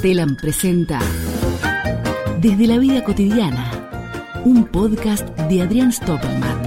Telam presenta Desde la vida cotidiana, un podcast de Adrián Stoppelman.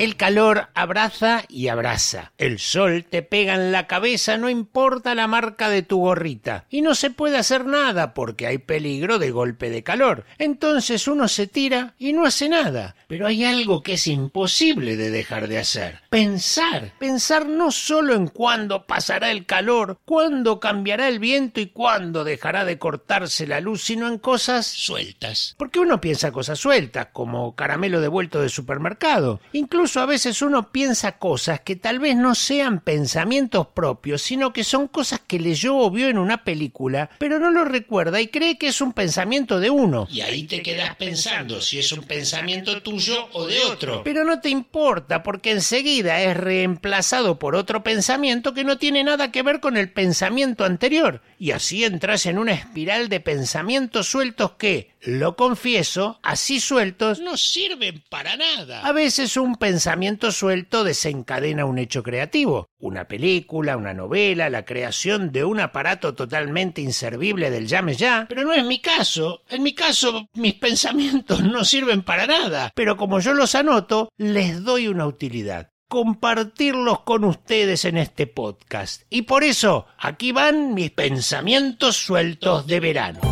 El calor abraza y abraza. El sol te pega en la cabeza, no importa la marca de tu gorrita. Y no se puede hacer nada porque hay peligro de golpe de calor. Entonces uno se tira y no hace nada. Pero hay algo que es imposible de dejar de hacer. Pensar. Pensar no solo en cuándo pasará el calor, cuándo cambiará el viento y cuándo dejará de cortarse la luz, sino en cosas sueltas. Porque uno piensa cosas sueltas, como caramelo devuelto de supermercado. Incluso a veces uno piensa cosas que tal vez no sean pensamientos propios, sino que son cosas que leyó o vio en una película, pero no lo recuerda y cree que es un pensamiento de uno. Y ahí te quedas pensando si es un pensamiento tuyo o de otro. Pero no te importa porque enseguida es reemplazado por otro pensamiento que no tiene nada que ver con el pensamiento anterior. Y así entras en una espiral de pensamientos sueltos que, lo confieso, así sueltos, no sirven para nada. A veces un pensamiento suelto desencadena un hecho creativo, una película, una novela, la creación de un aparato totalmente inservible del llame ya. Pero no es mi caso. En mi caso, mis pensamientos no sirven para nada. Pero como yo los anoto, les doy una utilidad compartirlos con ustedes en este podcast. Y por eso, aquí van mis pensamientos sueltos de verano.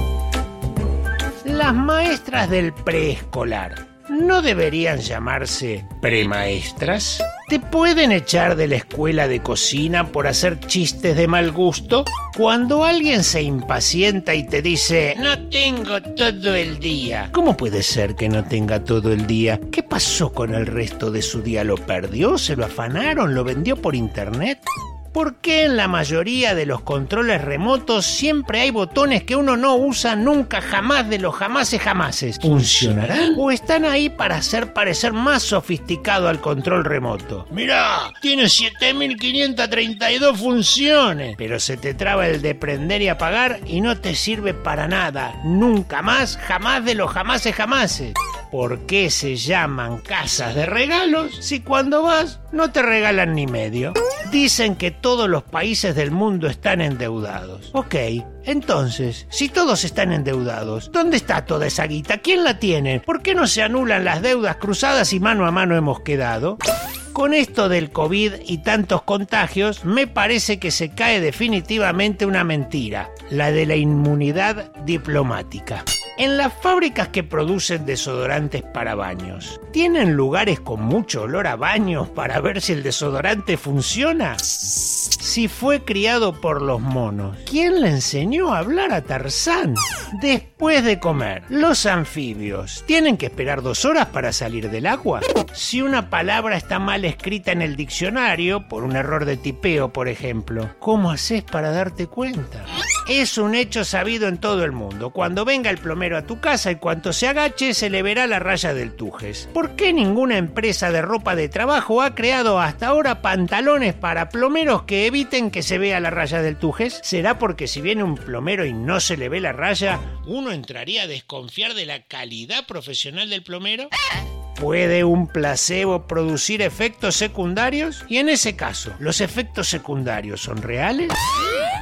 Las maestras del preescolar ¿no deberían llamarse premaestras? ¿Te pueden echar de la escuela de cocina por hacer chistes de mal gusto? Cuando alguien se impacienta y te dice, no tengo todo el día. ¿Cómo puede ser que no tenga todo el día? ¿Qué pasó con el resto de su día? ¿Lo perdió? ¿Se lo afanaron? ¿Lo vendió por internet? ¿Por qué en la mayoría de los controles remotos siempre hay botones que uno no usa nunca jamás de los jamases jamases? ¿Funcionarán? ¿O están ahí para hacer parecer más sofisticado al control remoto? Mirá, tiene 7532 funciones. Pero se te traba el de prender y apagar y no te sirve para nada. Nunca más, jamás de los jamases jamases. ¿Por qué se llaman casas de regalos si cuando vas no te regalan ni medio? Dicen que todos los países del mundo están endeudados. Ok, entonces, si todos están endeudados, ¿dónde está toda esa guita? ¿Quién la tiene? ¿Por qué no se anulan las deudas cruzadas y mano a mano hemos quedado? Con esto del COVID y tantos contagios, me parece que se cae definitivamente una mentira, la de la inmunidad diplomática. En las fábricas que producen desodorantes para baños, ¿tienen lugares con mucho olor a baños para ver si el desodorante funciona? Si fue criado por los monos, ¿quién le enseñó a hablar a Tarzán? Después de comer, los anfibios, ¿tienen que esperar dos horas para salir del agua? Si una palabra está mal escrita en el diccionario, por un error de tipeo, por ejemplo, ¿cómo haces para darte cuenta? Es un hecho sabido en todo el mundo. Cuando venga el plomero a tu casa y cuanto se agache se le verá la raya del tujes. ¿Por qué ninguna empresa de ropa de trabajo ha creado hasta ahora pantalones para plomeros que eviten que se vea la raya del tujes? ¿Será porque si viene un plomero y no se le ve la raya, uno entraría a desconfiar de la calidad profesional del plomero? ¿Puede un placebo producir efectos secundarios? Y en ese caso, ¿los efectos secundarios son reales?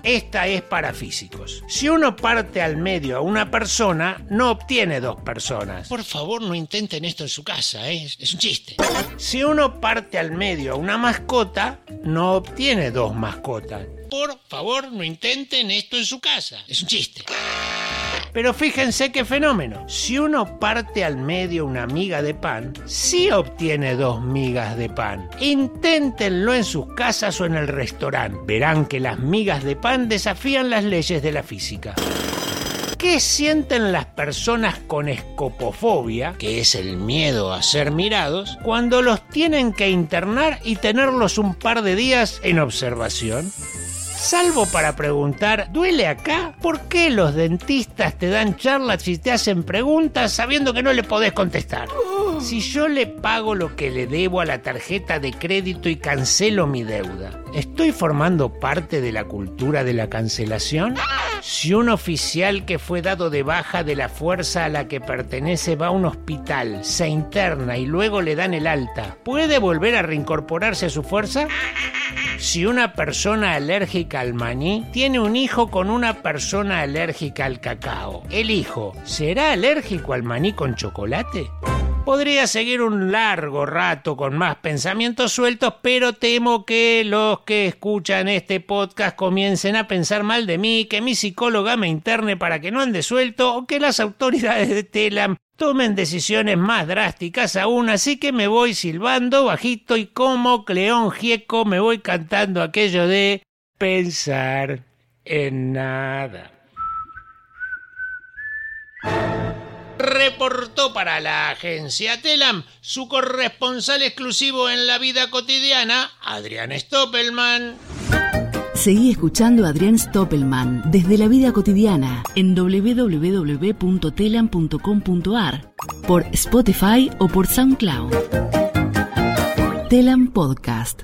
Esta es para físicos. Si uno parte al medio a una persona, no obtiene dos personas. Por favor, no intenten esto en su casa, ¿eh? es un chiste. Si uno parte al medio a una mascota, no obtiene dos mascotas. Por favor, no intenten esto en su casa, es un chiste. Pero fíjense qué fenómeno. Si uno parte al medio una miga de pan, sí obtiene dos migas de pan. Inténtenlo en sus casas o en el restaurante. Verán que las migas de pan desafían las leyes de la física. ¿Qué sienten las personas con escopofobia, que es el miedo a ser mirados, cuando los tienen que internar y tenerlos un par de días en observación? Salvo para preguntar, ¿duele acá? ¿Por qué los dentistas te dan charlas y te hacen preguntas sabiendo que no le podés contestar? Si yo le pago lo que le debo a la tarjeta de crédito y cancelo mi deuda, ¿estoy formando parte de la cultura de la cancelación? Si un oficial que fue dado de baja de la fuerza a la que pertenece va a un hospital, se interna y luego le dan el alta, ¿puede volver a reincorporarse a su fuerza? Si una persona alérgica al maní tiene un hijo con una persona alérgica al cacao, ¿el hijo será alérgico al maní con chocolate? Podría seguir un largo rato con más pensamientos sueltos, pero temo que los que escuchan este podcast comiencen a pensar mal de mí, que mi psicóloga me interne para que no ande suelto o que las autoridades de Telam tomen decisiones más drásticas aún, así que me voy silbando bajito y como Cleón Gieco me voy cantando aquello de pensar en nada reportó para la agencia Telam su corresponsal exclusivo en la vida cotidiana, Adrián Stoppelman. Seguí escuchando a Adrián Stoppelman desde la vida cotidiana en www.telam.com.ar por Spotify o por SoundCloud. Telam Podcast.